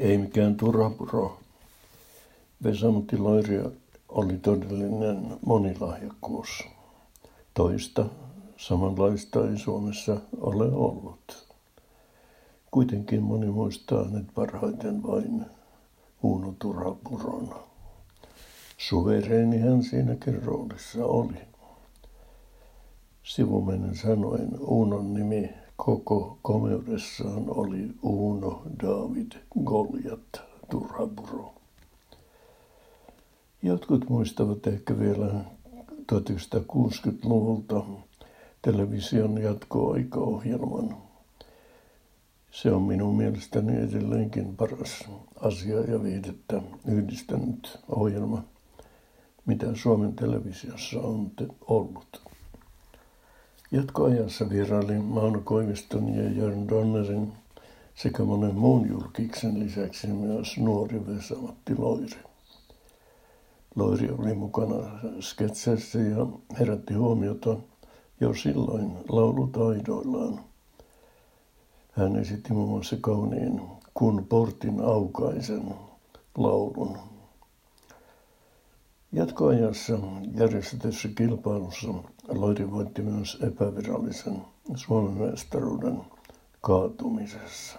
Ei mikään turhapuro. Vesamutti Loiria oli todellinen monilahjakkuus. Toista samanlaista ei Suomessa ole ollut. Kuitenkin moni muistaa nyt parhaiten vain Uuno Turhapuron. Suvereeni hän siinäkin roolissa oli. Sivumennen sanoen Uunon nimi koko komeudessaan oli Uuno David Goljat Turhapuro. Jotkut muistavat ehkä vielä 1960-luvulta television jatkoaikaohjelman. Se on minun mielestäni edelleenkin paras asia ja viihdettä yhdistänyt ohjelma, mitä Suomen televisiossa on ollut. Jatkoajassa vierailin Mauno Koiviston ja Jörn Donnerin sekä monen muun julkiksen lisäksi myös nuori Vesa-Matti Loiri. Loiri oli mukana sketseissä ja herätti huomiota jo silloin laulutaidoillaan. Hän esitti muun muassa kauniin Kun portin aukaisen laulun. Jatkoajassa järjestetyssä kilpailussa Loiri voitti myös epävirallisen Suomen mestaruuden kaatumisessa.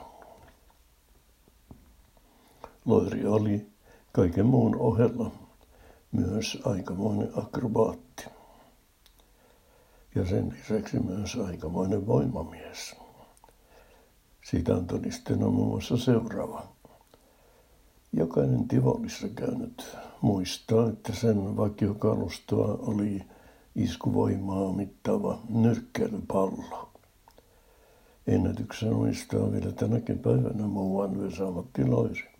Loiri oli kaiken muun ohella myös aikamoinen akrobaatti. Ja sen lisäksi myös aikamoinen voimamies. Siitä on todisteena muun muassa seuraava. Jokainen Tivolissa käynyt muistaa, että sen vakiokalustoa oli iskuvoimaa mittaava nyrkkeilypallo. Ennätyksen muistaa vielä tänäkin päivänä muuan Vesa-Matti Loiri.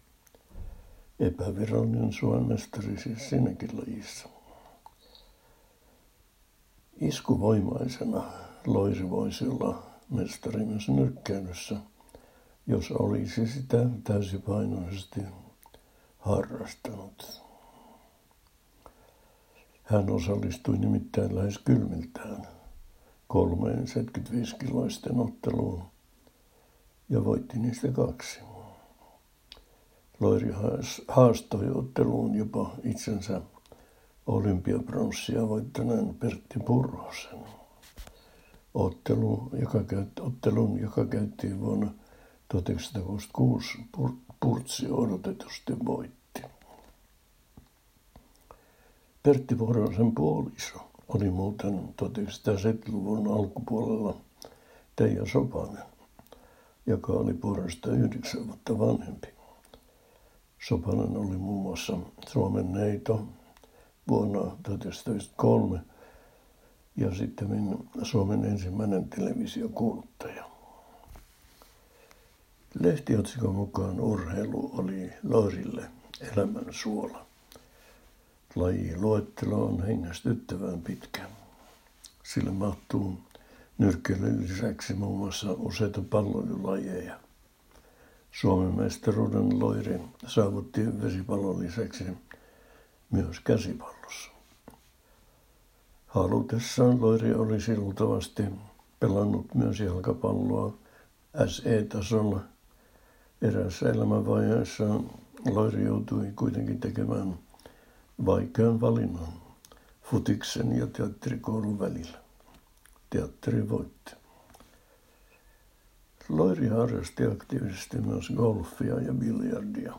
Epävirallinen Suomen mestari siis siinäkin lajissa. Iskuvoimaisena Loiri voisi olla mestari myös nyrkkeilyssä, jos olisi sitä täysipainoisesti harrastanut. Hän osallistui nimittäin lähes kylmiltään kolmeen 75-kiloisten otteluun ja voitti niistä kaksi. Loiri haastoi otteluun jopa itsensä olympiapronssia voittaneen Pertti Purhosen. Ottelu, joka käyt, ottelun, joka käyttiin vuonna 1966, Purtsi odotetusti voitti. Pertti Purhosen puoliso oli muuten 1970-luvun alkupuolella Teija Sopanen, joka oli Purhosta yhdeksän vuotta vanhempi. Sopanen oli muun muassa Suomen neito vuonna 1903 ja sitten Suomen ensimmäinen televisiokuuluttaja. Lehtiotsikon mukaan urheilu oli Loirille elämän suola. Laji luettelo on hengästyttävän pitkä. Sillä mahtuu nyrkkeilyn lisäksi muun muassa useita palloilulajeja – Suomen mestaruuden Loiri saavutti vesipallon lisäksi myös käsipallossa. Halutessaan Loiri olisi luultavasti pelannut myös jalkapalloa SE-tasolla. Erässä elämänvaiheessa Loiri joutui kuitenkin tekemään vaikean valinnan futiksen ja teatterikoulun välillä. Teatteri voitti. Loiri harrasti aktiivisesti myös golfia ja biljardia.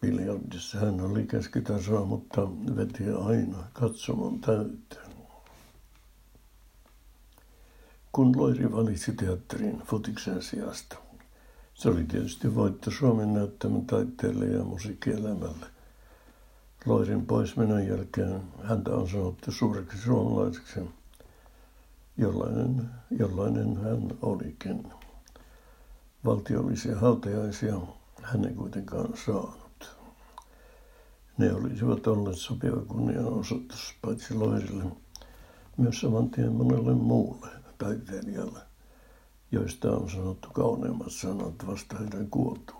Biljardissa hän oli keskitasoa, mutta veti aina katsomon täyteen. Kun Loiri valitsi teatterin futiksen sijasta, se oli tietysti voitto Suomen näyttämän taiteelle ja musiikkielämälle. Loirin poismenon jälkeen häntä on sanottu suureksi suomalaiseksi, jollainen, jollainen hän olikin. Valtiollisia hautajaisia hän ei kuitenkaan saanut. Ne olisivat olleet sopiva kunnianosoitus paitsi Loirille, myös saman tien monelle muulle taiteilijalle, joista on sanottu kauneimmat sanat vasta heidän kuoltua.